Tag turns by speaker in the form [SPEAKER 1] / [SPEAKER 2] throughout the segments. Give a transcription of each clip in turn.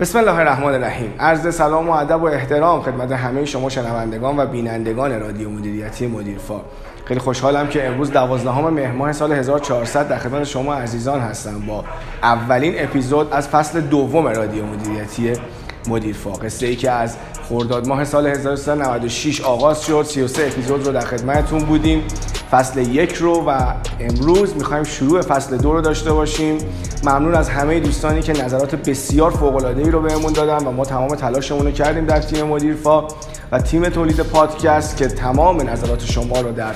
[SPEAKER 1] بسم الله الرحمن الرحیم. عرض سلام و ادب و احترام خدمت همه شما شنوندگان و بینندگان رادیو مدیریتی مدیرفا خیلی خوشحالم که امروز دوازدهم مهر ماه سال 1400 در خدمت شما عزیزان هستم با اولین اپیزود از فصل دوم رادیو مدیریتی مدیرفا قصه ای که از خرداد ماه سال 1396 آغاز شد. 33 اپیزود رو در خدمتتون بودیم. فصل یک رو و امروز می‌خوایم شروع فصل دو رو داشته باشیم. ممنون از همه دوستانی که نظرات بسیار فوق ای رو بهمون دادن و ما تمام تلاشمون رو کردیم در تیم مدیرفا و تیم تولید پادکست که تمام نظرات شما رو در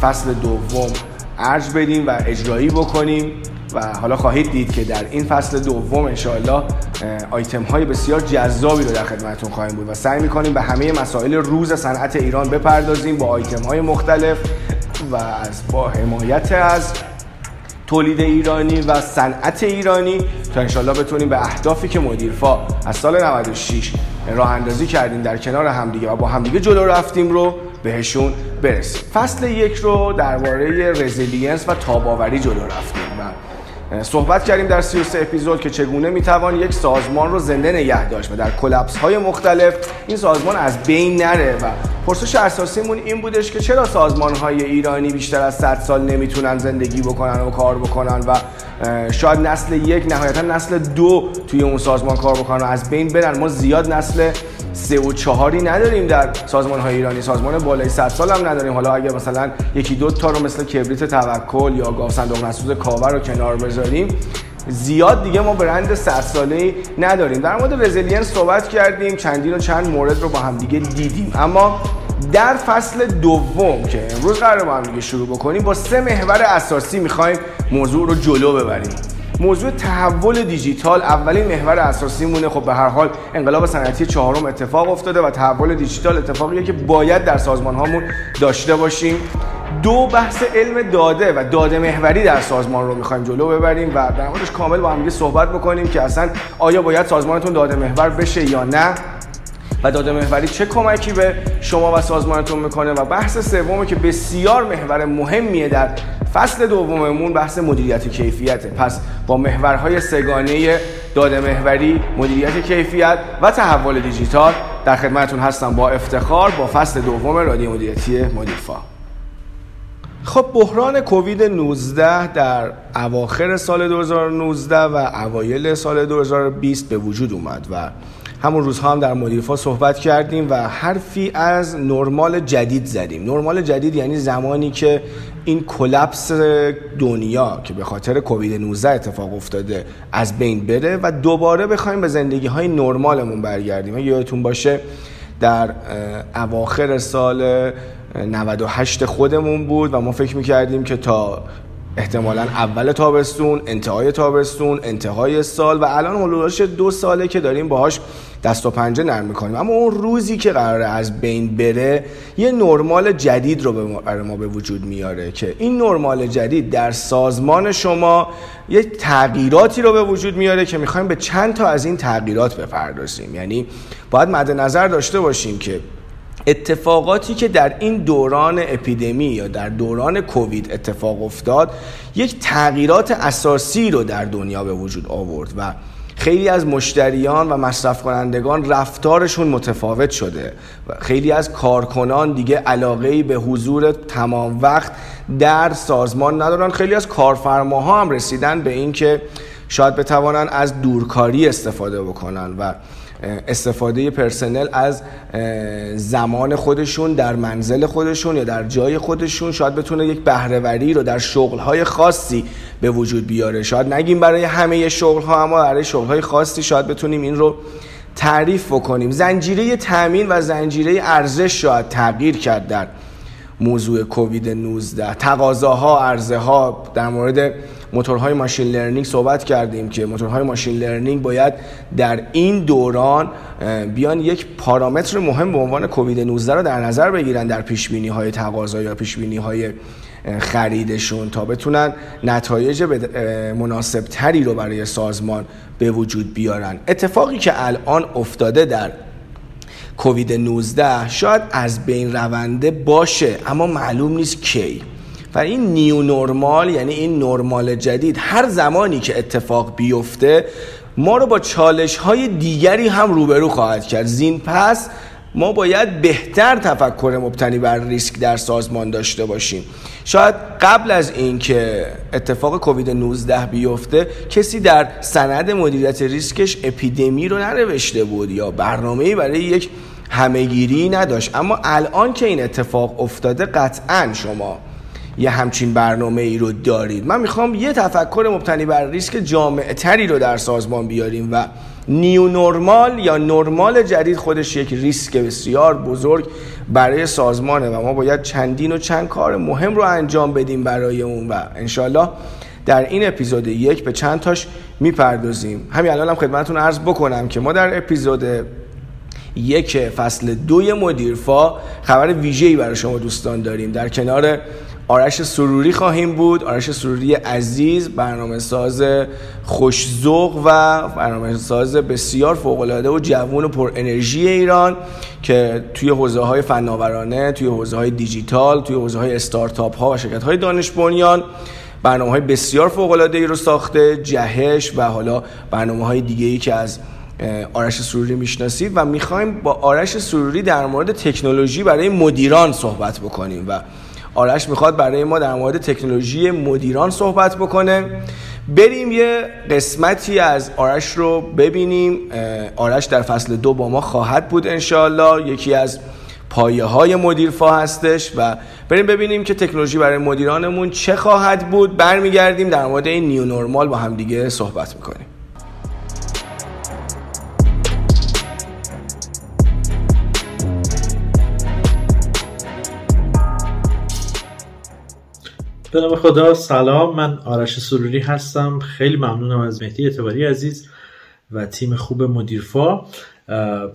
[SPEAKER 1] فصل دوم ارج بدیم و اجرایی بکنیم و حالا خواهید دید که در این فصل دوم انشاءالله آیتم های بسیار جذابی رو در خدمتتون خواهیم بود و سعی می‌کنیم به همه مسائل روز صنعت ایران بپردازیم با آیتم های مختلف. و از با حمایت از تولید ایرانی و صنعت ایرانی تا انشالله بتونیم به اهدافی که مدیرفا از سال 96 راه اندازی کردیم در کنار همدیگه و با همدیگه جلو رفتیم رو بهشون برسیم. فصل یک رو درباره resilience و تاب‌آوری جلو رفتیم و صحبت کردیم در 33 اپیزود که چگونه می‌توان یک سازمان رو زنده نگه داشت و در collapse های مختلف این سازمان از بین نره و پرسش اساسیمون این بودش که چرا سازمان های ایرانی بیشتر از 100 سال نمی‌تونن زندگی بکنن و کار بکنن و شاید نسل یک نهایتا نسل دو توی اون سازمان کار بکنن و از بین برن. ما زیاد نسل سه و چهاری نداریم در سازمان های ایرانی. سازمان بالای 100 سال هم نداریم. حالا اگر مثلا یکی دو تا رو مثل کبریت توکل یا گاو صندوق نسوز کاوه رو کنار بذاریم زیاد دیگه ما برند 100 ساله نداریم. در مورد resilience صحبت کردیم چندین و چند مورد رو با هم دیگه دیدیم. اما در فصل دوم که امروز قراره با هم دیگه شروع بکنیم با سه محور اساسی می‌خوایم موضوع رو جلو ببریم. موضوع تحول دیجیتال اولین محور اساسی مونه. خب به هر حال انقلاب صنعتی چهارم اتفاق افتاده و تحول دیجیتال اتفاقیه که باید در سازمان هامون داشته باشیم. دو بحث علم داده و داده محوری در سازمان رو می‌خوایم جلو ببریم و در موردش کامل با هم صحبت بکنیم که اصلا آیا باید سازمانتون داده محور بشه یا نه و داده محوری چه کمکی به شما و سازمانتون می‌کنه و بحث سومی که بسیار محور مهمیه در فصل دوممون بحث مدیریت کیفیته. پس با محورهای سگانه داده محوری مدیریت کیفیت و تحول دیجیتال در خدمتتون هستم با افتخار با فصل دوم رادیو مدیریتی مدیرفا. خب بحران کووید 19 در اواخر سال 2019 و اوایل سال 2020 به وجود اومد و همون روزها هم در مدیرفا صحبت کردیم و حرفی از نرمال جدید زدیم. نرمال جدید یعنی زمانی که این کلپس دنیا که به خاطر کووید 19 اتفاق افتاده از بین بره و دوباره بخوایم به زندگی های نرمالمون برگردیم. یادتون باشه در اواخر سال 98 خودمون بود و ما فکر می‌کردیم که تا احتمالا اول تابستون انتهای تابستون انتهای سال و الان حلولاش دو ساله که داریم باهاش دست و پنجه نرم می‌کنیم. اما اون روزی که قراره از بین بره یه نرمال جدید رو برای ما به وجود میاره که این نرمال جدید در سازمان شما یه تغییراتی رو به وجود میاره که می‌خوایم به چند تا از این تغییرات بپردازیم. یعنی باید مد نظر داشته باشیم که اتفاقاتی که در این دوران اپیدمی یا در دوران کووید اتفاق افتاد یک تغییرات اساسی رو در دنیا به وجود آورد و خیلی از مشتریان و مصرف کنندگان رفتارشون متفاوت شده و خیلی از کارکنان دیگه علاقه به حضور تمام وقت در سازمان ندارن. خیلی از کارفرماها هم رسیدن به اینکه شاید بتوانن از دورکاری استفاده بکنن و استفاده پرسنل از زمان خودشون در منزل خودشون یا در جای خودشون. شاید بتونه یک بهرهوری رو در شغلهای خاصی به وجود بیاره. شاید نگیم برای همه شغلها اما برای شغلهای خاصی شاید بتونیم این رو تعریف بکنیم. زنجیره تامین و زنجیره ارزش شاید تغییر کرد در موضوع کووید 19 تقاضاها عرضه ها در مورد موتورهای machine learning صحبت کردیم که موتورهای machine learning باید در این دوران بیان یک پارامتر مهم به عنوان کووید 19 رو در نظر بگیرن در پیش بینی های تقاضا یا پیش بینی های خریدشون تا بتونن نتایج مناسب تری رو برای سازمان به وجود بیارن. اتفاقی که الان افتاده در کووید 19 شاید از بین رونده باشه اما معلوم نیست کی. و این نیو نرمال یعنی این نرمال جدید هر زمانی که اتفاق بیفته ما رو با چالش های دیگری هم روبرو خواهد کرد. زین پس ما باید بهتر تفکر مبتنی بر ریسک در سازمان داشته باشیم. شاید قبل از اینکه اتفاق کووید 19 بیفته کسی در سند مدیریت ریسکش اپیدمی رو ننوشته بود یا برنامه‌ای برای یک همهگیری نداشت. اما الان که این اتفاق افتاده قطعا شما یه همچین برنامه ای رو دارید. من می‌خوام یه تفکر مبتنی بر ریسک جامعه تری رو در سازمان بیاریم و نیو نرمال یا نرمال جدید خودش یک ریسک بسیار بزرگ برای سازمانه و ما باید چندین و چند کار مهم رو انجام بدیم برای اون و انشالله در این اپیزود یک به چند تاش می‌پردازیم. همین الان هم خدمتون عرض بکنم که ما در اپیزود یک فصل دوی مدیرفا خبر ویژه‌ای برای شما دوستان داریم. در کنار آرش سروری خواهیم بود. آرش سروری عزیز برنامه ساز خوشزوق و برنامه ساز بسیار فوقالعاده و جوون و پر انرژی ایران که توی حوزه های فناورانه توی حوزه های دیجیتال توی حوزه های استارتاپ ها و شرکت های دانش بنیان برنامه های بسیار فوق العاده ای رو ساخته جهش و حالا برنامه های دیگه ای که از آرش سروری می‌شناسید و می‌خوایم با آرش سروری در مورد تکنولوژی برای مدیران صحبت بکنیم و آرش می‌خواد برای ما در مورد تکنولوژی مدیران صحبت بکنه. بریم یه قسمتی از آرش رو ببینیم. آرش در فصل دو با ما خواهد بود انشاءالله. یکی از پایه های مدیرفا هستش و بریم ببینیم که تکنولوژی برای مدیرانمون چه خواهد بود. برمیگردیم در مورد این نیو نورمال با هم دیگه صحبت می‌کنیم.
[SPEAKER 2] به نام خدا سلام. من آرش سروری هستم. خیلی ممنونم از مهدی اعتباری عزیز و تیم خوب مدیرفا.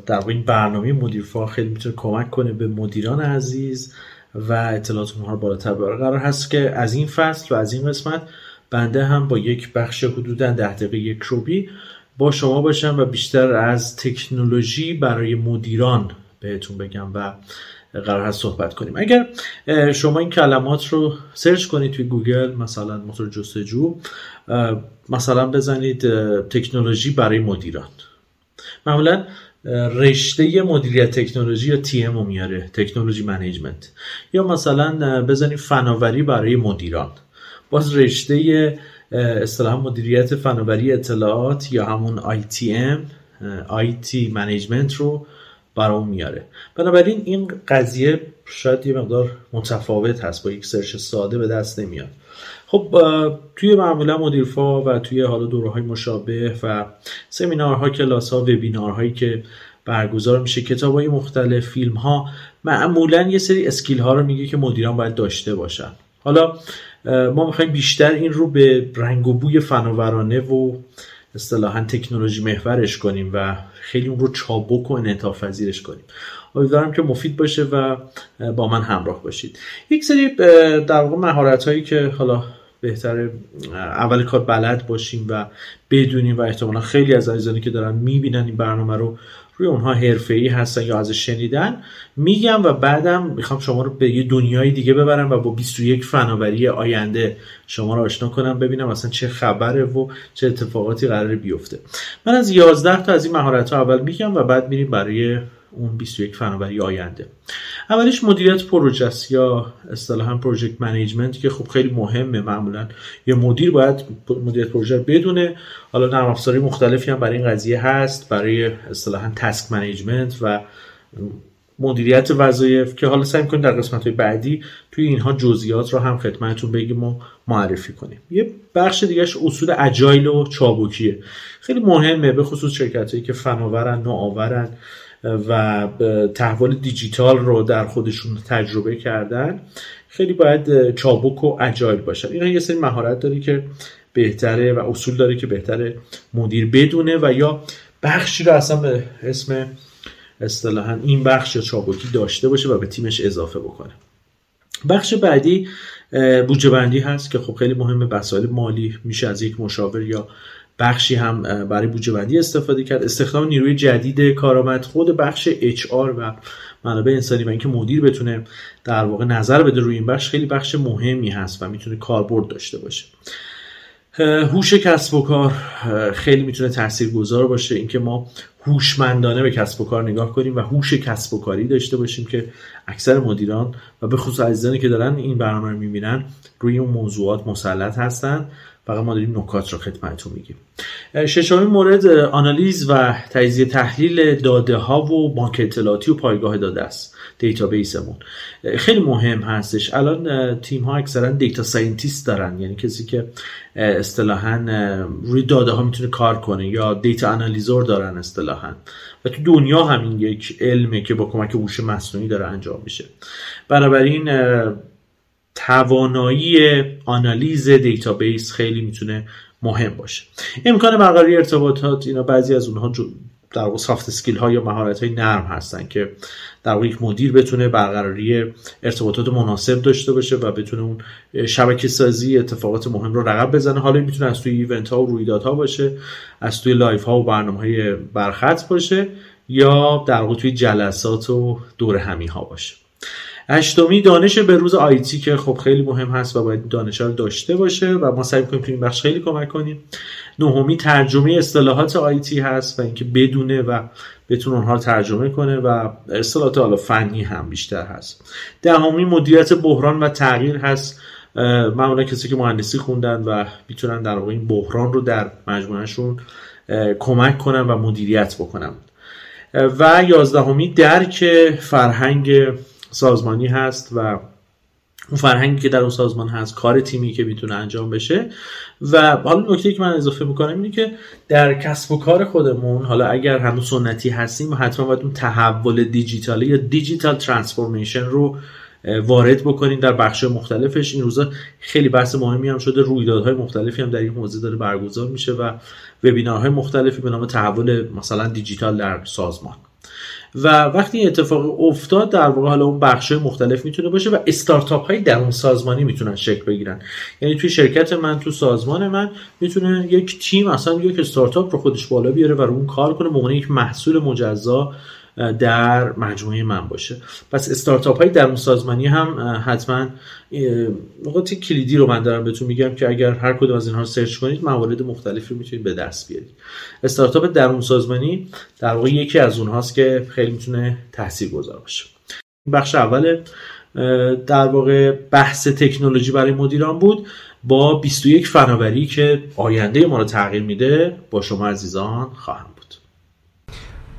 [SPEAKER 2] در این برنامه مدیرفا خیلی می‌تونه کمک کنه به مدیران عزیز و اطلاعات اونها رو بالاتر ببره قرار هست که از این فصل و از این قسمت بنده هم با یک بخش حدودا ده دقیقه یک ربعی با شما باشم و بیشتر از تکنولوژی برای مدیران بهتون بگم و قرار هست صحبت کنیم. اگر شما این کلمات رو search کنید توی گوگل مثلا موتور جستجو مثلا بزنید تکنولوژی برای مدیران. معمولا رشته مدیریت تکنولوژی یا TM میاره technology management. یا مثلا بزنید فناوری برای مدیران. باز رشته اصطلاح مدیریت فناوری اطلاعات یا همون ITM IT management رو برام میاره. بنابراین این قضیه شاید یه مقدار متفاوت هست با یک search ساده به دست نمیاد. خب توی معمولا مدیرفا و توی حالا دوره های مشابه و سمینارها کلاس ها وبینارهایی که برگزار میشه کتاب های مختلف فیلم ها معمولا یه سری اسکیل ها رو میگه که مدیران باید داشته باشن. حالا ما می‌خوایم بیشتر این رو به رنگ و بوی فناورانه و اصطلاحا تکنولوژی محورش کنیم و خیلی اون رو چابک و انعطاف پذیرش کنیم. امیدوارم که مفید باشه و با من همراه باشید. یک سری در واقع مهارت هایی که حالا بهتره اول کار بلد باشیم و بدونیم و احتمالا خیلی از عزیزانی که دارن می‌بینن این برنامه رو روی اونها حرفه‌ای هستن یا ازش شنیدن میگم و بعدم می‌خوام شما رو به یه دنیای دیگه ببرم و با 21 فناوری آینده شما رو آشنا کنم ببینم اصلا چه خبره و چه اتفاقاتی قرار بیفته. من از 11 تا از این مهارت ها اول میگم و بعد میریم برای اون 21 فناوری آینده. اولش مدیریت پروژه است یا اصطلاحا project management که خب خیلی مهمه معمولا. یه مدیر باید مدیریت پروژه بدونه. حالا نرم افزاری مختلفی هم برای این قضیه هست برای اصطلاحا task management و مدیریت وظایف که حالا سعی می‌کنیم در قسمت های بعدی توی اینها جزئیات رو هم خدمتتون بگیم و معرفی کنیم. یه بخش دیگهش اصول agile و چابکیه. خیلی مهمه به خصوص شرکت هایی که فناورن نوآورن. و تحول دیجیتال رو در خودشون تجربه کردن خیلی باید چابک و اجایل باشن. این یه سری مهارت داره که بهتره و اصول داره که بهتره مدیر بدونه و یا بخشی رو اصلا به اسم اصطلاحا این بخش چابکی داشته باشه و به تیمش اضافه بکنه. بخش بعدی بودجه بندی هست که خب خیلی مهمه مسائل مالی میشه از یک مشاور یا بخشی هم برای بودجه بندی استفاده کرد. استخدام نیروی جدید کارآمد خود بخش اچ و منابع انسانی و اینکه مدیر بتونه در واقع نظر بده روی این بخش خیلی بخش مهمی هست و می‌تونه کاربرد داشته باشه. هوش کسب و کار خیلی می‌تونه تاثیرگذار باشه. اینکه ما هوشمندانه به کسب و کار نگاه کنیم و هوش کسب و کاری داشته باشیم که اکثر مدیران و به خصوص عزیزانی که دارن این برنامه رو می‌بینن روی اون موضوعات مسلط هستن. فقط ما داریم نکات رو خدمتتون میگیم. ششمین مورد آنالیز و تجزیه تحلیل داده ها و بانک اطلاعاتی و پایگاه داده است database مون خیلی مهم هستش. الان تیم ها اکثرا data scientist دارن. یعنی کسی که اصطلاحا روی داده ها می‌تونه کار کنه یا data analyzer دارن اصطلاحا. و تو دنیا همین یک علمه که با کمک هوش مصنوعی داره انجام میشه. بنابراین توانایی آنالیز database خیلی می‌تونه مهم باشه. امکان برقراری ارتباطات اینا بعضی از اونها در واقع soft skill ها یا مهارت های نرم هستن که در واقع یک مدیر بتونه برقراری ارتباطات مناسب داشته باشه و بتونه اون شبکه سازی اتفاقات مهم رو رقم بزنه. حالا می‌تونه از توی event ها و رویدادها باشه از توی live ها و برنامه های برخط باشه یا در واقع توی جلسات و دور همی ها باشه. هشتمی دانش به روز آیتی که خب خیلی مهم هست و باید دانش رو داشته باشه و ما سعی کنیم تو این بخش خیلی کمک کنیم. نهمی ترجمه اصطلاحات آیتی هست و اینکه بدونه و بتونه اونها رو ترجمه کنه و اصطلاحات حالا فنی هم بیشتر هست. دهمی مدیریت بحران و تغییر هست. معمولا کسی که مهندسی خوندن و می‌تونن در واقع این بحران رو در مجموعهشون کمک کنن و مدیریت بکنن. و یازدهمی درک فرهنگ سازمانی هست و اون فرهنگی که در اون سازمان هست کار تیمی که می‌تونه انجام بشه. و حالا نکته که من اضافه می‌کنم اینه که در کسب و کار خودمون حالا اگر هنوز سنتی هستیم حتما باید اون تحول دیجیتالی یا دیجیتال ترانسفورمیشن رو وارد بکنین در بخش مختلفش. این روزا خیلی بحث مهمی هم شده. رویدادهای مختلفی هم در این موضوع داره برگزار میشه و وبینارهای مختلفی به نام تحول مثلا دیجیتال در سازمان. و وقتی این اتفاق افتاد در واقع حالا اون بخش مختلف می‌تونه باشه و استارتاپ های درون سازمانی می‌تونن شکل بگیرن. یعنی توی شرکت من تو سازمان من می‌تونه یک تیم اصلا یک استارتاپ رو خودش بالا بیاره و رو اون کار کنه. به یک محصول مجزا در مجموعه من باشه. پس استارتاپ های در سازمانی هم حتما نقاط کلیدی رو من دارم بهتون میگم که اگر هر کدوم از اینها رو سرچ کنید موارد مختلفی رو می‌تونید به دست بیارید. استارتاپ درون سازمانی در واقع یکی از اونهاست که خیلی می‌تونه تاثیر گذار باشه. بخش اول در واقع بحث تکنولوژی برای مدیران بود. با 21 فناوری که آینده ما رو تغییر میده با شما عزیزان خواهم.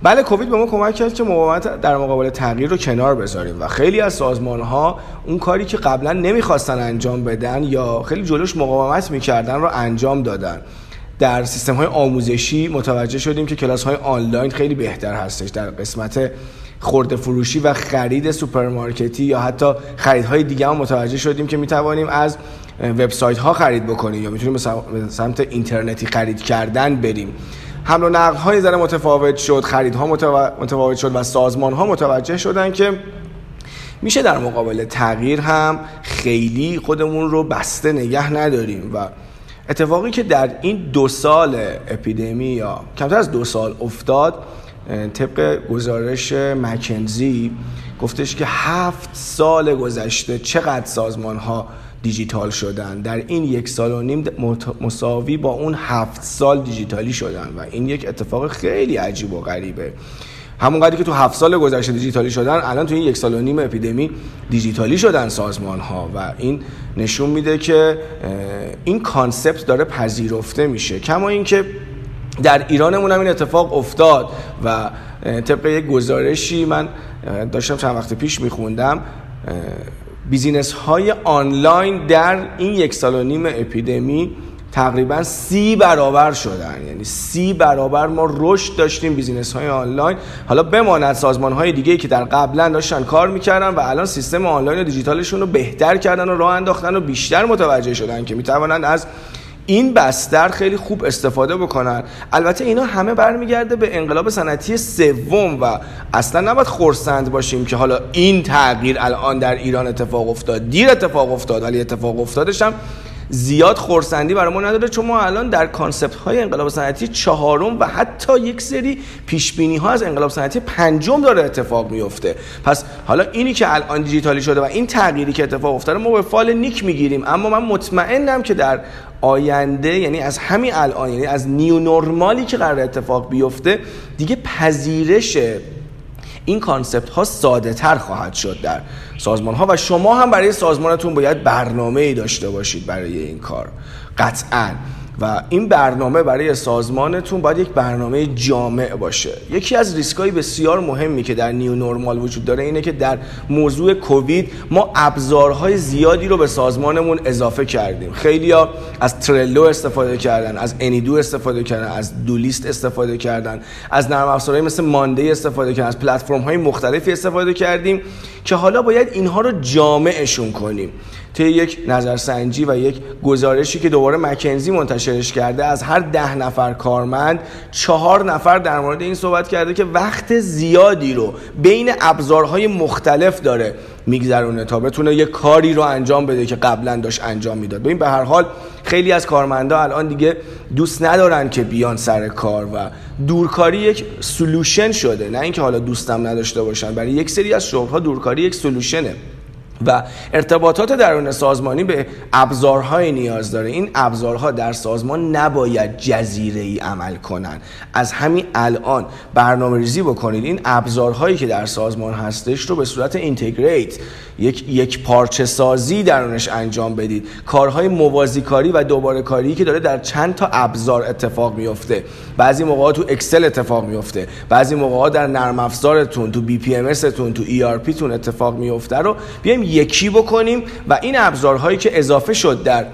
[SPEAKER 1] بله کووید به ما کمک کرد که مقاومت در مقابل تغییر رو کنار بذاریم و خیلی از سازمان ها اون کاری که قبلا نمی‌خواستن انجام بدن یا خیلی جلوش مقاومت می‌کردن رو انجام دادن. در سیستم های آموزشی متوجه شدیم که کلاس های آنلاین خیلی بهتر هستش. در قسمت خرده فروشی و خرید سوپرمارکتی یا حتی خریدهای دیگه هم متوجه شدیم که می‌توانیم از وبسایت ها خرید بکنیم یا می‌تونیم به سمت اینترنتی خرید کردن بریم. حمل و نقل ها یه ذره متفاوت شد خریدها متفاوت شد و سازمان ها متوجه شدن که میشه در مقابل تغییر هم خیلی خودمون رو بسته نگه نداریم و اتفاقی که در این دو سال اپیدمی یا کمتر از دو سال افتاد طبق گزارش مکنزی گفتش که هفت سال گذشته چقدر سازمان ها دیجیتال شدن. در این یک سال و نیم مساوی با اون هفت سال دیجیتالی شدن و این یک اتفاق خیلی عجیب و غریبه. همون که تو هفت سال گذشته دیجیتالی شدن الان تو این یک سال و نیم اپیدمی دیجیتالی شدن سازمان ها و این نشون میده که این concept داره پذیرفته میشه. کما اینکه در ایرانمون هم این اتفاق افتاد و طبق یک گزارشی من داشتم چند وقت پیش میخوندم business های آنلاین در این یک سال و نیم اپیدمی تقریبا سی برابر شدن. یعنی سی برابر ما رشد داشتیم business های آنلاین. حالا بماند سازمان های دیگه که در قبلا داشتن کار می‌کردن و الان سیستم آنلاین و دیجیتالشون رو بهتر کردن و راه انداختن و بیشتر متوجه شدن که می‌توانند از این بستر خیلی خوب استفاده بکنن. البته اینا همه برمیگرده به انقلاب صنعتی سوم و اصلا نباید خرسند باشیم که حالا این تغییر الان در ایران اتفاق افتاد. دیر اتفاق افتاد ولی اتفاق افتادش هم زیاد خرسندی برای ما نداره چون ما الان در concept های انقلاب صنعتی چهارم و حتی یک سری پیش بینی ها از انقلاب صنعتی پنجم داره اتفاق میفته پس حالا اینی که الان دیجیتالی شده و این تغییری که اتفاق افتاده ما به فال نیک می‌گیریم. اما من مطمئنم که در آینده یعنی از همین الان یعنی از new normal ی که قراره اتفاق بیفته دیگه پذیرش این concept ها ساده تر خواهد شد در سازمان ها و شما هم برای سازمانتون باید برنامه ای داشته باشید برای این کار. قطعا. و این برنامه برای سازمانتون باید یک برنامه جامع باشه. یکی از ریسکای بسیار مهمی که در نیو نورمال وجود داره اینه که در موضوع کووید ما ابزارهای زیادی رو به سازمانمون اضافه کردیم. خیلی از ترلو استفاده کردن از انیدو استفاده کردن از دولیست استفاده کردن از نرم افزارهایی مثل مانده استفاده کردن از پلتفرم های مختلفی استفاده کردیم که حالا باید اینها رو جامعشون کنیم. طی یک نظرسنجی و یک گزارشی که دوباره مکنزی منتشرش کرده از هر ده نفر کارمند چهار نفر در مورد این صحبت کرده که وقت زیادی رو بین ابزارهای مختلف داره میگذرونه تا بتونه یه کاری رو انجام بده که قبلا داشت انجام می‌داد. ببین به هر حال خیلی از کارمندا الان دیگه دوست ندارن که بیان سر کار و دورکاری یک سلوشن شده. نه اینکه حالا دوستم نداشته باشن برای یک سری از شغل‌ها دورکاری یک سلوشنه و ارتباطات درون سازمانی به ابزارهای نیاز داره. این ابزارها در سازمان نباید جزیره ای عمل کنن از همین الان برنامه ریزی بکنید. این ابزارهایی که در سازمان هستش رو به صورت integrate یک یک پارچه سازی درونش انجام بدید. کارهای موازی کاری و دوباره کاری که داره در چند تا ابزار اتفاق میفته بعضی موقع تو Excel اتفاق میفته بعضی موقع در نرم افزارتون تو BPM تو ERP تون اتفاق میفته رو بیایم یکی بکنیم و این ابزارهایی که اضافه شد در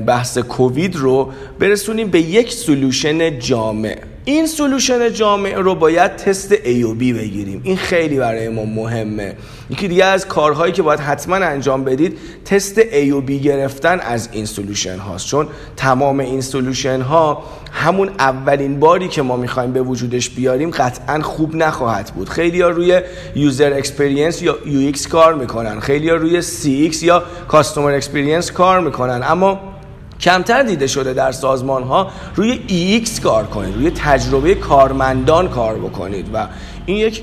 [SPEAKER 1] بحث کووید رو برسونیم به یک solution جامع. این solution جامع رو باید تست A و B بگیریم. این خیلی برای ما مهمه. یکی دیگه از کارهایی که باید حتما انجام بدید تست A و B گرفتن از این solution هاست. چون تمام این solution ها همون اولین باری که ما می‌خوایم به وجودش بیاریم قطعا خوب نخواهد بود. خیلی ها روی user experience یا UX کار می‌کنن. خیلی ها روی CX یا customer experience کار می‌کنن. اما کمتر دیده شده در سازمان ها روی EX کار کنید روی تجربه کارمندان کار بکنید و این یک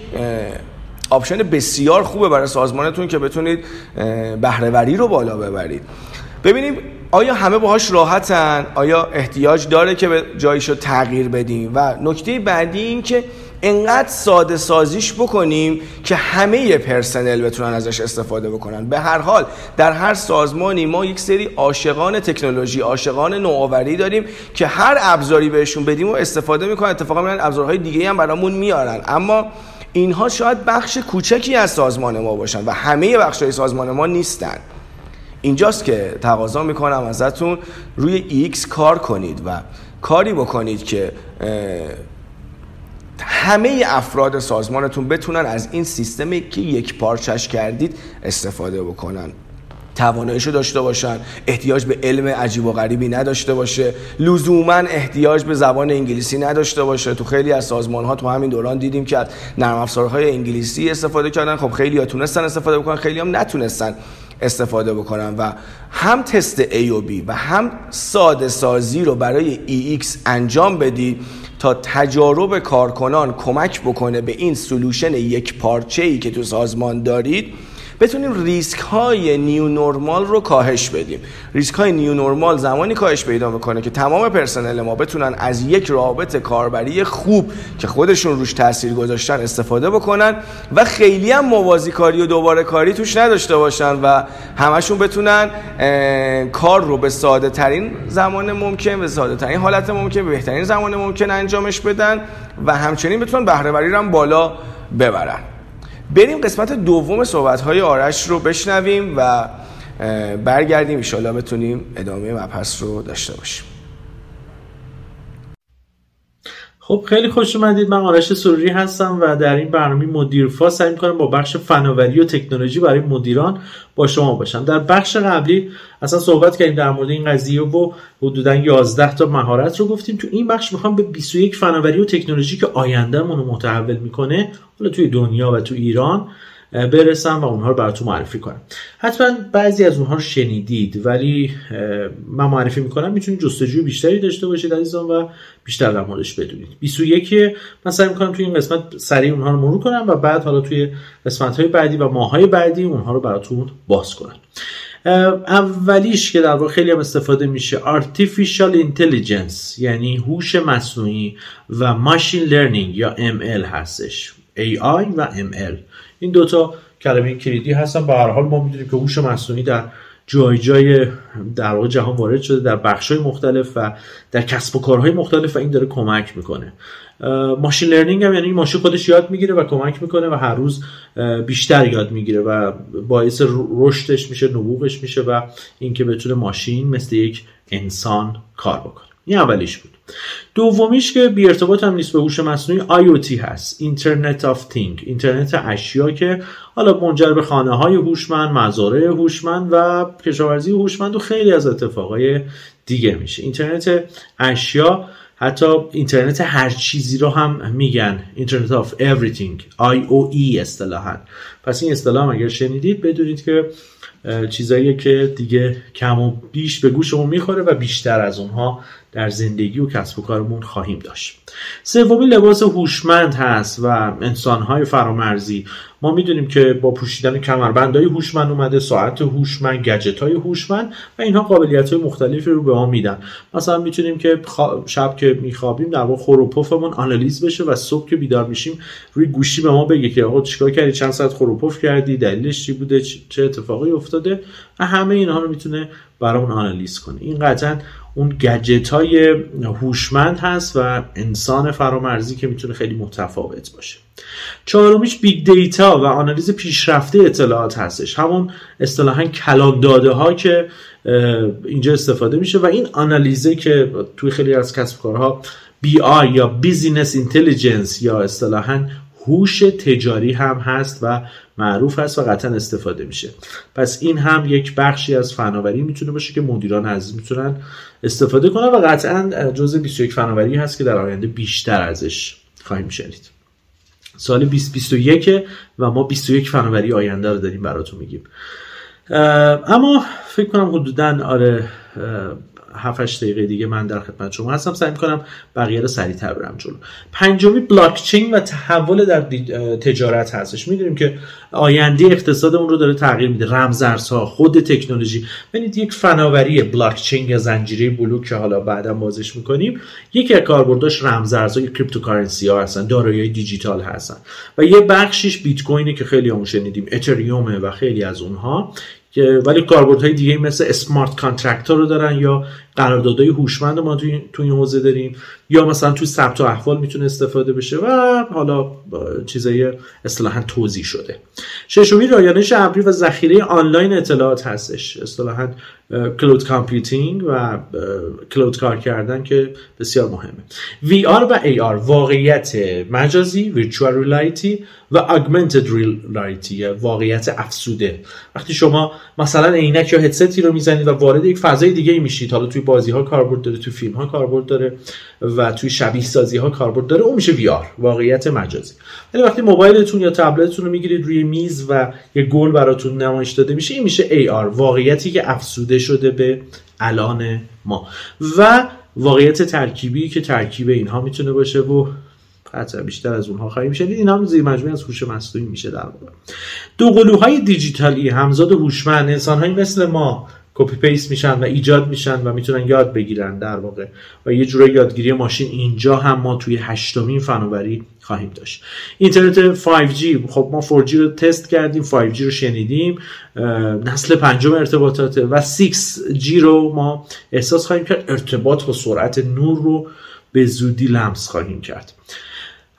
[SPEAKER 1] option بسیار خوبه برای سازمانتون که بتونید بهرهوری رو بالا ببرید. ببینیم آیا همه باهاش راحتن؟ آیا احتیاج داره که یه جاییشو تغییر بدیم؟ و نکته بعدی این که انقدر ساده سازیش بکنیم که همه پرسنل بتونن ازش استفاده بکنن. به هر حال در هر سازمانی ما یک سری عاشقان تکنولوژی عاشقان نوآوری داریم که هر ابزاری بهشون بدیم و استفاده می‌کنن. اتفاقا میرن ابزارهای دیگه هم برامون میارن. اما اینها شاید بخش کوچکی از سازمان ما باشن و همه بخشهای سازمان ما نیستن. اینجاست که تقاضا می‌کنم ازتون. روی EX کار کنید و کاری بکنید که همه افراد سازمانتون بتونن از این سیستمی که یک پارچش کردید استفاده بکنن. تواناییشو داشته باشن احتیاج به علم عجیب و غریبی نداشته باشه لزوما احتیاج به زبان انگلیسی نداشته باشه. تو خیلی از سازمان ها تو همین دوران دیدیم که از نرم افزارهای انگلیسی استفاده کردن. خب خیلی ها تونستن استفاده بکنن خیلی هم نتونستن استفاده بکنن. و هم تست A و B و هم ساده سازی رو برای EX انجام بدید تا تجارب کارکنان کمک بکنه به این solution یک پارچه ای که تو سازمان دارید بتونیم ریسک های new normal رو کاهش بدیم. ریسک های new normal زمانی کاهش پیدا می‌کنه که تمام پرسنل ما بتونن از یک رابط کاربری خوب که خودشون روش تاثیر گذاشتن استفاده بکنن و خیلی هم موازی کاری و دوباره کاری توش نداشته باشن و همشون بتونن کار رو به ساده ترین زمان ممکن به ساده ترین حالت ممکن به بهترین زمان ممکن انجامش بدن و همچنین بتونن بهره هم بالا ببرن. بریم قسمت دوم صحبت های آرش رو بشنویم و برگردیم ایشالا بتونیم ادامه مبحث رو داشته باشیم.
[SPEAKER 2] خب خیلی خوش اومدید. من آرش سروری هستم و در این برنامه مدیرفا سعی می‌کنم با بخش فناوری و تکنولوژی برای مدیران با شما باشم. در بخش قبلی اصلا صحبت کردیم در مورد این قضیه و حدودا 11 تا مهارت رو گفتیم. تو این بخش می‌خوام به 21 فناوری و تکنولوژی که آینده رو متحول می‌کنه حالا توی دنیا و تو ایران برسم و اونها رو براتون معرفی کنم. حتما بعضی از اونها رو شنیدید ولی من معرفی می‌کنم می‌تونید جستجوی بیشتری داشته باشید عزیزان و بیشتر در موردش بدونید. 21 من سعی می‌کنم توی این قسمت سریع اونها رو مرور کنم و بعد حالا توی قسمت های بعدی و ماه های بعدی اونها رو براتون باز کنم. اولیش که در واقع خیلی هم استفاده میشه Artificial Intelligence یعنی هوش مصنوعی و Machine Learning یا ML هستش. AI و ML این دوتا کلمه کلیدی هستن. به هر حال ما می‌دونیم که هوش مصنوعی در جای جای در واقع جهان وارد شده در بخش های مختلف و در کسب و کارهای مختلف و این داره کمک می‌کنه. machine learning هم یعنی ماشین خودش یاد می‌گیره و کمک می‌کنه و هر روز بیشتر یاد می‌گیره و باعث رشدش میشه نبوغش میشه و اینکه بتونه ماشین مثل یک انسان کار بکنه. این اولیش بود. دومیش که بی ارتباط هم نیست به هوش مصنوعی IoT هست. Internet of Thing اینترنت اشیا که حالا منجر به خانه های هوشمند مزارع هوشمند و کشاورزی هوشمند و خیلی از اتفاقای دیگه میشه. اینترنت اشیا حتی اینترنت هر چیزی رو هم میگن. اینترنت آف everything IOE اصطلاحا. پس این اصطلاح اگر شنیدید بدونید که چیزایی که دیگه کم و بیش به گوشمون می‌خوره و بیشتر از اونها در زندگی و کسب و کارمون خواهیم داشت. سومی لباس هوشمند هست و انسانهای فرامرزی. ما می‌دونیم که با پوشیدن کمربندهای هوشمند اومده ساعت هوشمند گجت های هوشمند و اینها قابلیت های مختلفی رو به ما میدن. مثلا می‌تونیم که شب که میخوابیم در واقع خر و پفمون آنالیز بشه و صبح که بیدار میشیم روی گوشی به ما بگه که آقا چیکار کردی؟ چند ساعت خر و پف کردی؟ دلیلش چی بوده؟ چه اتفاقی افتاده؟ و همه اینها رو می‌تونه برامون آنالیز کنه. این قطعا اون گجت های هوشمند هست و انسان فرامرزی که می‌تونه خیلی متفاوت باشه. چهارمیش big data و آنالیز پیشرفته اطلاعات هستش. همون اصطلاحا کلان داده ها که اینجا استفاده میشه و این آنالیزه که توی خیلی از کسب کارها BI یا business intelligence یا اصطلاحا هوش تجاری هم هست و معروف هست و قطعا استفاده میشه. پس این هم یک بخشی از فناوری می‌تونه باشه که مدیران عزیز می‌تونن استفاده کنن و قطعا جزء 21 فناوری هست که در آینده بیشتر ازش خواهیم شنید. سال 2021 و ما 21 فناوری آینده رو داریم براتون میگیم. اما فکر کنم حدودا آره 7 دقیقه دیگه من در خدمت شما هستم. سعی می‌کنم بقیه رو سریعتر برم جلو. پنجمی بلاکچین و تحول در تجارت هستش. می‌دونیم که آینده اقتصادمون رو داره تغییر میده. رمزارزها خود تکنولوژی. ببینید یک فناوری بلاکچین یا زنجیره بلوک که حالا بعدا بازش می‌کنیم یکی از کاربرداش رمزارزهای cryptocurrency ها هستن دارایی دیجیتال هستن. و یه بخشیش بیت کوینه که خیلی هامون شنیدیم اتریومه و خیلی از اونها. ولی کاربردهای دیگه مثل smart contract ها رو دارن یا قراردادهای هوشمند ما تو این حوزه داریم. یا مثلا توی ثبت و احوال می‌تونه استفاده بشه و حالا چیزای اصطلاحا توزیع شده. ششمی رایانش ابری و ذخیره آنلاین اطلاعات هستش. اصطلاحا cloud computing و cloud کار کردن که بسیار مهمه. VR و AR واقعیت مجازی virtual reality و augmented reality واقعیت افزوده. وقتی شما مثلا عینک یا هدستی رو می‌زنید و وارد یک فضای دیگه میشید حالا توی بازی ها کاربرد داره توی فیلم ها کاربرد داره و توی شبیه سازی ها کاربرد داره اون میشه VR واقعیت مجازی. ولی وقتی موبایلتون یا تبلتتون رو می‌گیرید روی میز و یه گل براتون نمایش داده میشه این میشه AR واقعیتی که افزوده شده به الان ما. و واقعیت ترکیبی که ترکیب اینها می‌تونه باشه و قطعا بیشتر از اونها خواهیم شنید. این هم زیر مجموعه از هوش مصنوعی میشه در واقع. دو قلوهای دیجیتالی همزاد هوشمند انسانهایی مثل ما copy paste میشن و ایجاد میشن و می‌تونن یاد بگیرن در واقع. و یه جورای یادگیری ماشین اینجا هم ما توی هشتمین فناوری خواهیم داشت. اینترنت 5G خب ما 4G رو تست کردیم 5G رو شنیدیم نسل پنجم ارتباطات و 6G رو ما احساس خواهیم کرد ارتباط با سرعت نور رو به زودی لمس خواهیم کرد.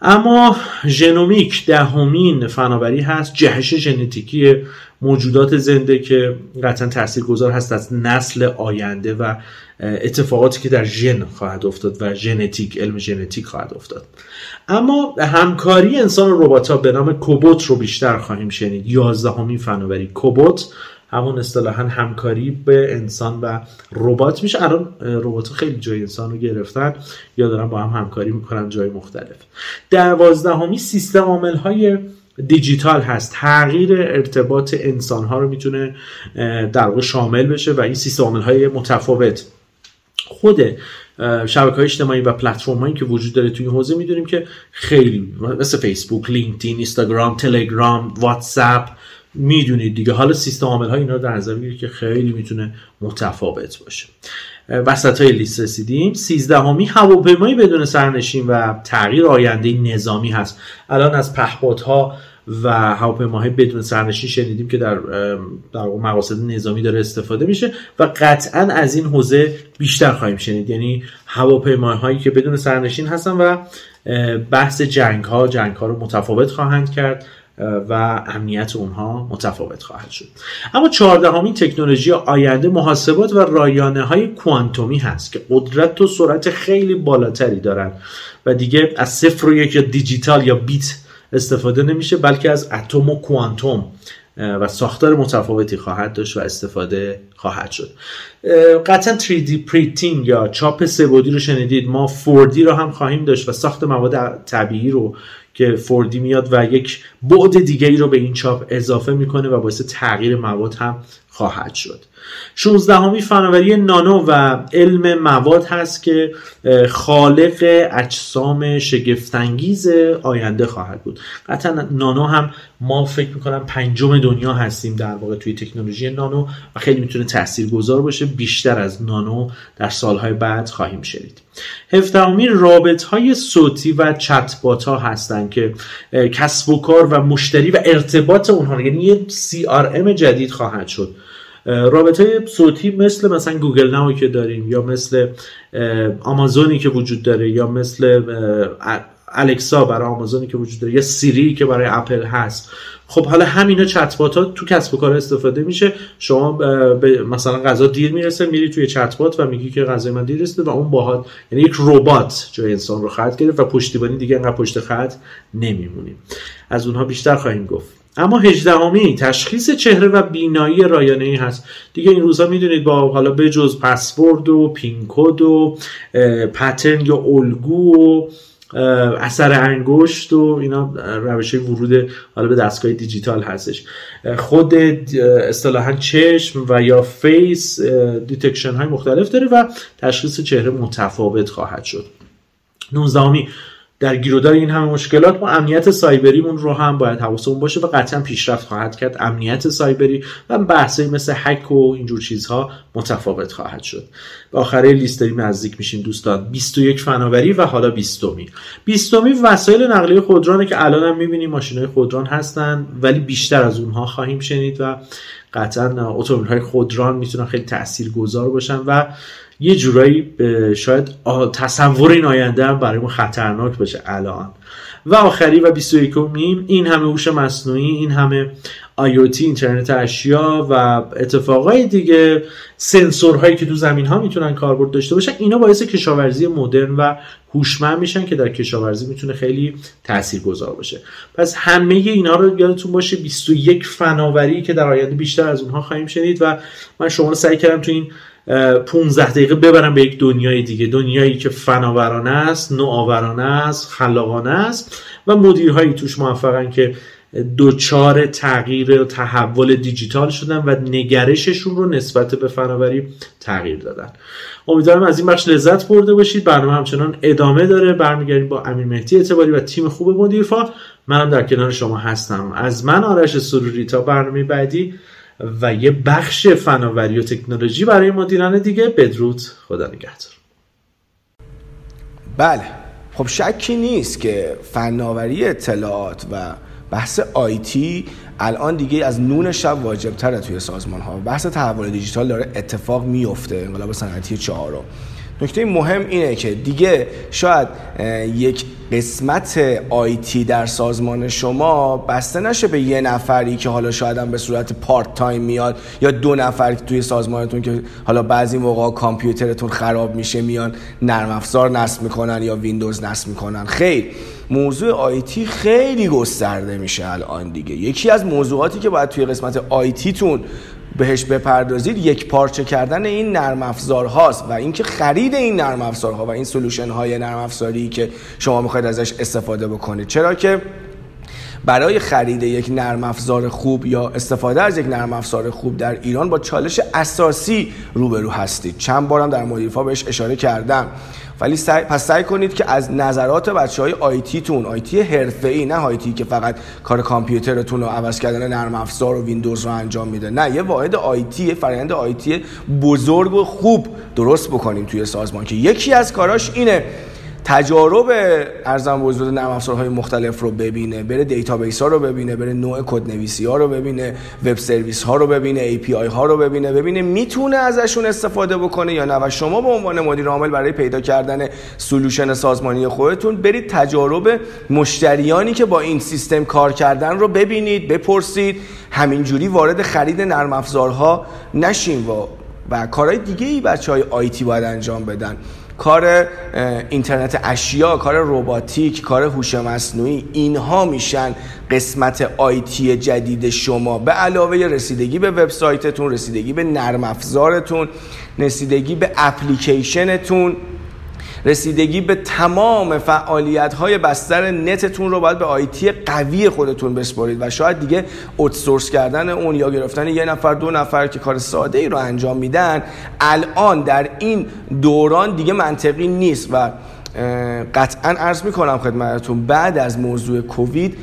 [SPEAKER 2] اما ژنومیک دهمین فناوری هست جهش ژنتیکی موجودات زنده که قطعا تاثیرگذار هست از نسل آینده و اتفاقاتی که در ژن خواهد افتاد و ژنتیک علم ژنتیک خواهد افتاد. اما همکاری انسان و ربات ها به نام کوبوت رو بیشتر خواهیم شنید. یازدهمین فناوری کوبوت همون اصطلاحا همکاری به انسان و ربات میشه. الان ربات خیلی جای انسان رو گرفتن یا دارن با هم همکاری می‌کنن جای مختلف. دوازدهمی سیستم عامل های دیجیتال هست. تغییر ارتباط انسان ها رو می‌تونه در واقع شامل بشه و این سیستم های متفاوت. خود شبکه های اجتماعی و پلتفرم هایی که وجود داره توی این حوزه می‌دونیم که خیلی مثل فیسبوک، لینکدین، اینستاگرام، تلگرام، واتساپ می‌دونید دیگه. حالا سیستم عامل ها اینا رو در نظر بگیرید که خیلی می‌تونه متفاوت باشه. وسط های لیست رسیدیم. سیزدهمی هواپیمایی بدون سرنشین و تغییر آینده نظامی هست. الان از پهپادها و هواپیماهای بدون سرنشین شنیدیم که در در مقاصد نظامی داره استفاده میشه و قطعا از این حوزه بیشتر خواهیم شنید. یعنی هواپیماهایی که بدون سرنشین هستن و بحث جنگ ها جنگ ها رو متفاوت خواهند کرد. و امنیت اونها متفاوت خواهد شد. اما چهاردهمین تکنولوژی آینده محاسبات و رایانه های کوانتومی هست که قدرت و سرعت خیلی بالاتری دارن و دیگه از صفر و یک یا دیجیتال یا بیت استفاده نمیشه بلکه از اتم و کوانتوم و ساختار متفاوتی خواهد داشت و استفاده خواهد شد. قطعا 3D printing یا چاپ سه بعدی رو شنیدید. ما 4D رو هم خواهیم داشت و ساخت مواد طبیعی رو که فوردی میاد و یک بعد دیگه ای رو به این چاپ اضافه می‌کنه و باعث تغییر مواد هم خواهد شد. 16 فناوری نانو و علم مواد هست که خالق اجسام شگفتانگیز آینده خواهد بود. قطعا نانو هم ما فکر می‌کنم پنجم دنیا هستیم در واقع توی تکنولوژی نانو و خیلی می‌تونه تاثیرگذار باشه. بیشتر از نانو در سالهای بعد خواهیم شنید. هفدهمین رابط های صوتی و چتبات ها هستن که کسب و کار و مشتری و ارتباط اونها یعنی یه CRM جدید خواهد شد. رابطه صوتی مثل مثلا گوگل ناوی که داریم یا مثل آمازونی که وجود داره یا مثل الکسا برای آمازونی که وجود داره یا سیری که برای اپل هست. خب حالا همینا چتبات ها تو کسب و کار استفاده میشه. شما به مثلا غذا دیر می‌رسه میری توی چتبات و میگی که غذای من دیر رسیده و اون باهات یعنی یک ربات جای انسان رو خواهد گرفت و پشتیبانی دیگه انقدر پشت خط نمیمونیم. از اونها بیشتر خواهیم گفت. اما هجدهمی تشخیص چهره و بینایی رایانه ای هست. دیگه این روزها می‌دونید با حالا به جز پسورد و pin code و pattern یا الگو و اثر انگشت و اینا روش ورود حالا به دستگاه دیجیتال هستش. خود اصطلاحا چشم و یا face detection های مختلف داره و تشخیص چهره متفاوت خواهد شد. 19 در گیرودار این همه مشکلات ما امنیت سایبریمون رو هم باید حواسمون باشه و قطعا پیشرفت خواهد کرد. امنیت سایبری و بحثی مثل هک و اینجور چیزها متفاوت خواهد شد. به آخره لیست داریم نزدیک میشیم دوستان. 21 فناوری و حالا 20 می 20 وسایل نقلیه خودرانه که الان هم می‌بینیم ماشین خودران هستن ولی بیشتر از اونها خواهیم شنید و قطعا اتومبیل های خودران می‌تونن خیلی تاثیرگذار باشن و یه جورایی شاید تصور این آینده هم برای ما خطرناک باشه الان. و آخری و 21 میم این همه هوش مصنوعی این همه IoT اینترنت اشیا و اتفاقای دیگه سنسورهایی که تو زمین ها می‌تونن کاربرد داشته باشن اینا باعث کشاورزی مدرن و هوشمند میشن که در کشاورزی می‌تونه خیلی تاثیرگذار باشه. پس همه اینا رو یادتون باشه 21 فناوری که در آینده بیشتر از اونها خواهیم شنید و من شما رو سعی کردم تو این 15 دقیقه ببرم به یک دنیای دیگه. دنیایی که فناورانه است نوآورانه است خلاقانه است و مدیرهایی توش موفقن که دوچار تغییر و تحول دیجیتال شدن و نگرششون رو نسبت به فناوری تغییر دادن. امیدوارم از این بخش لذت برده باشید. برنامه همچنان ادامه داره. برمیگردیم با امیر مهدی اعتباری و تیم خوب مدیرفا منم در کنار شما هستم. از من آرش سروری تا برنامه بعدی و یه بخش فناوری و تکنولوژی برای مدیران دیگه. بدرود. خدا نگهدار.
[SPEAKER 1] بله. خب شکی نیست که فناوری اطلاعات و بحث آیتی الان دیگه از نون شب واجب تره توی سازمان ها بحث تحول دیجیتال داره اتفاق میفته انقلاب صنعتی چهارم. نکته مهم اینه که دیگه شاید یک قسمت IT در سازمان شما بسته نشه به یه نفری که حالا شاید هم به صورت part time میاد یا دو نفر توی سازمانتون که حالا بعضی موقع کامپیوترتون خراب میشه میان نرم افزار نصب می‌کنن یا ویندوز نصب می‌کنن. خیر موضوع IT خیلی گسترده میشه الان دیگه. یکی از موضوعاتی که باید توی قسمت IT تون بهش بپردازید یک پارچه کردن این نرم افزار هاست و اینکه خرید این نرم افزارها و این solution های نرم افزاری که شما می‌خواید ازش استفاده بکنید. چرا که برای خرید یک نرم افزار خوب یا استفاده از یک نرم افزار خوب در ایران با چالش اساسی روبرو هستید. چند بارم در مدیرفا بهش اشاره کردم. ولی سعی پس سعی کنید که از نظرات بچه های IT تون IT حرفه ای نه IT که فقط کار کامپیوترتون رو عوض کردن نرم افزار و ویندوز رو انجام میده. نه یه واحد IT فرآیند IT بزرگ و خوب درست بکنیم توی سازمان که یکی از کاراش اینه. تجارب عرضم به وجود نرم افزارهای مختلف رو ببینه بره database ها رو ببینه بره نوع کد نویسی ها رو ببینه web service ها رو ببینه API ها رو ببینه ببینه می‌تونه ازشون استفاده بکنه یا نه. و شما به عنوان مدیر عامل برای پیدا کردن solution سازمانی خودتون برید تجارب مشتریانی که با این سیستم کار کردن رو ببینید بپرسید. همینجوری وارد خرید نرم افزارها نشین و و کارهای دیگه ای بچه های آیتی باید انجام بدن. کار اینترنت اشیا کار روباتیک کار هوش مصنوعی اینها میشن قسمت آیتی جدید شما. به علاوه رسیدگی به وبسایتتون رسیدگی به نرم افزارتون رسیدگی به اپلیکیشنتون. رسیدگی به تمام فعالیت های بستر نتتون رو باید به آیتی قوی خودتون بسپارید و شاید دیگه اوتسورس کردن اون یا گرفتن یه نفر دو نفر که کار ساده ای رو انجام میدن الان در این دوران دیگه منطقی نیست و قطعا عرض می‌کنم خدمتتون بعد از موضوع کووید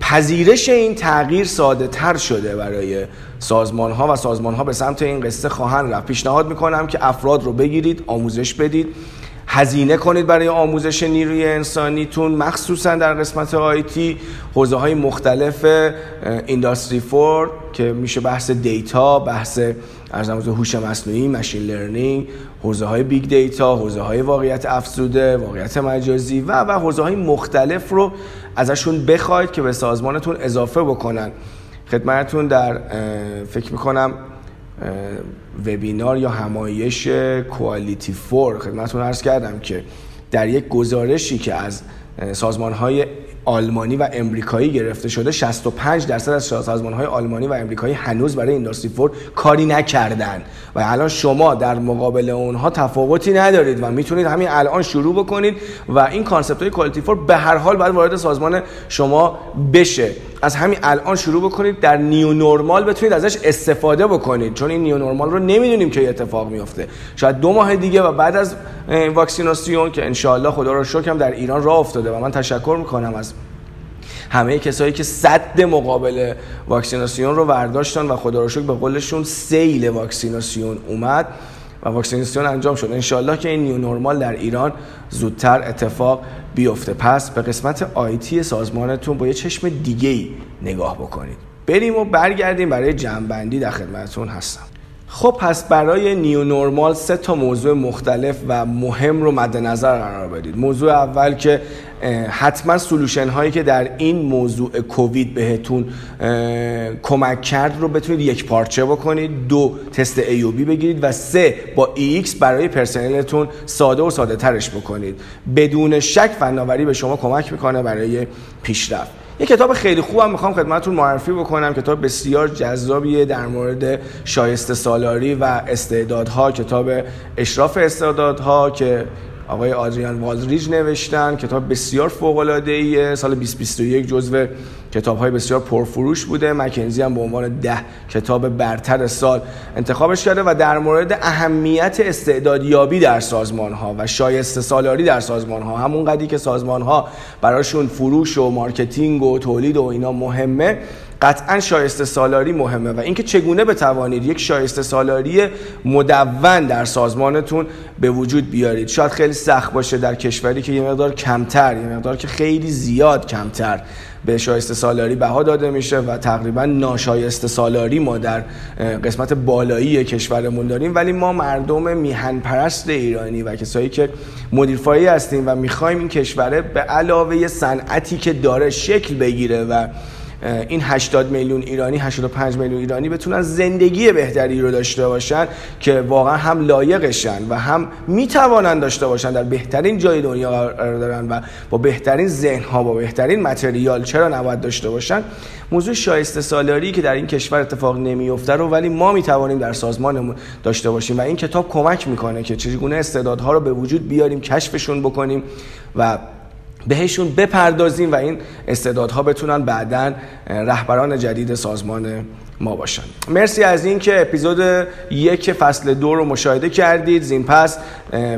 [SPEAKER 1] پذیرش این تغییر ساده تر شده برای سازمان ها و سازمان ها به سمت این قصه خواهند رفت. پیشنهاد می‌کنم که افراد رو بگیرید آموزش بدید. هزینه کنید برای آموزش نیروی انسانیتون مخصوصا در قسمت آیتی حوزه های مختلف industry four که میشه بحث data بحث عرضم هوش مصنوعی machine learning حوزه های big data حوزه های واقعیت افزوده واقعیت مجازی و و حوزه های مختلف رو ازشون بخواید که به سازمانتون اضافه بکنن. خدمتتون در فکر می‌کنم وبینار یا همایش quality four خدمتتون عرض کردم که در یک گزارشی که از سازمان های آلمانی و امریکایی گرفته شده 65 درصد از سازمان های آلمانی و امریکایی هنوز برای industry four کاری نکردن. و الان شما در مقابل اونها تفاوتی ندارید و می‌تونید همین الان شروع بکنید و این concept های quality four به هر حال باید وارد سازمان شما بشه. از همین الان شروع بکنید در new normal بتونید ازش استفاده بکنید. چون این new normal رو نمی‌دونیم که اتفاق میفته. شاید دو ماه دیگه و بعد از واکسیناسیون که انشالله خدا رو شکر در ایران راه افتاده و من تشکر می‌کنم از همه کسایی که صد مقابل واکسیناسیون رو برداشتن و خدا رو شکر به قولشون سیل واکسیناسیون اومد. و واکسیناسیون انجام شد. انشالله که این نیو نورمال در ایران زودتر اتفاق بیفته. پس به قسمت آیتی سازمانتون با یه چشم دیگه ای نگاه بکنید. بریم و برگردیم. برای جمعبندی در خدمتتون هستم. خب پس برای new normal سه تا موضوع مختلف و مهم رو مد نظر قرار بدید. موضوع اول که حتما solution هایی که در این موضوع کووید بهتون کمک کرد رو بتونید یک پارچه بکنید دو تست ایوبی بگیرید و سه با ایکس برای پرسنلتون ساده و ساده ترش بکنید. بدون شک فناوری به شما کمک می‌کنه برای پیشرفت. یه کتاب خیلی خوبم می‌خوام خدمتتون معرفی بکنم کتاب بسیار جذابیه در مورد شایسته سالاری و استعدادها. کتاب اشراف استعدادها که آقای آدریان والریج نوشتن. کتاب بسیار فوق العاده ایه سال 2021 جزو کتاب های بسیار پرفروش بوده. مکنزی هم به عنوان ده کتاب برتر سال انتخابش کرده و در مورد اهمیت استعدادیابی در سازمان ها و شایسته سالاری در سازمان ها همون قدی که سازمان ها براشون فروش و marketing و تولید و اینا مهمه قطعا شایسته سالاری مهمه و اینکه چگونه بتوانید یک شایسته سالاری مدون در سازمانتون به وجود بیارید. شاید خیلی سخت باشه در کشوری که یه مقدار کمتر یه مقدار که خیلی زیاد کمتر به شایسته سالاری بها داده میشه و تقریبا ناشایسته سالاری ما در قسمت بالایی کشورمون داریم. ولی ما مردم میهن پرست ایرانی و کسایی که مدیرفایی هستیم و می‌خوایم این کشوره به علاوه صنعتی که داره شکل بگیره و این 80 میلیون ایرانی 85 میلیون ایرانی بتونن زندگی بهتری رو داشته باشن که واقعا هم لایقشن و هم می‌توانن داشته باشن در بهترین جای دنیا قرار دارن و با بهترین ذهن ها با بهترین متریال چرا نباید داشته باشن؟ موضوع شایسته سالاری که در این کشور اتفاق نمیفته رو ولی ما می‌توانیم در سازمانمون داشته باشیم و این کتاب کمک می‌کنه که چگونه استعدادها رو به وجود بیاریم کشفشون بکنیم و بهشون بپردازیم و این استعدادها بتونن بعدا رهبران جدید سازمان ما باشن. مرسی از اینکه اپیزود یک فصل دو رو مشاهده کردید. زین پس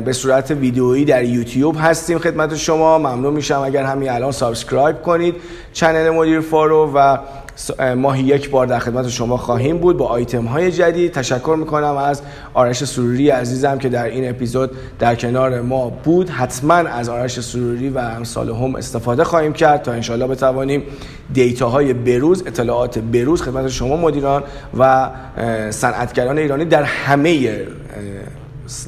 [SPEAKER 1] به صورت ویدیویی در یوتیوب هستیم خدمت شما. ممنون میشم اگر همین الان subscribe کنید. channel مدیرفا رو و ماهی یک بار در خدمت شما خواهیم بود. با آیتم های جدید تشکر می‌کنم از آرش سروری عزیزم که در این اپیزود در کنار ما بود. حتما از آرش سروری و امثال هم استفاده خواهیم کرد تا انشالله بتوانیم های بروز اطلاعات بروز خدمت شما مدیران و صنعتگران ایرانی در همه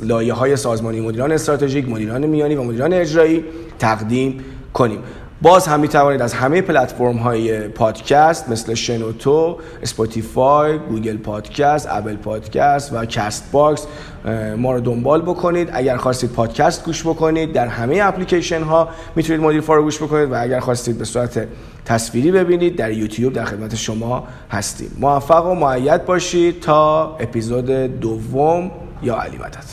[SPEAKER 1] لایه های سازمانی مدیران استراتژیک مدیران میانی و مدیران اجرایی تقدیم کنیم. باز هم می‌توانید از همه پلتفرم های پادکست مثل شنوتو، اسپاتیفای، گوگل پادکست، اپل پادکست و کست باکس ما رو دنبال بکنید. اگر خواستید پادکست گوش بکنید در همه اپلیکیشن ها می‌تونید مدیر فارو گوش بکنید و اگر خواستید به صورت تصویری ببینید در یوتیوب در خدمت شما هستیم. موفق و معید باشید تا اپیزود دوم یا علی مدد.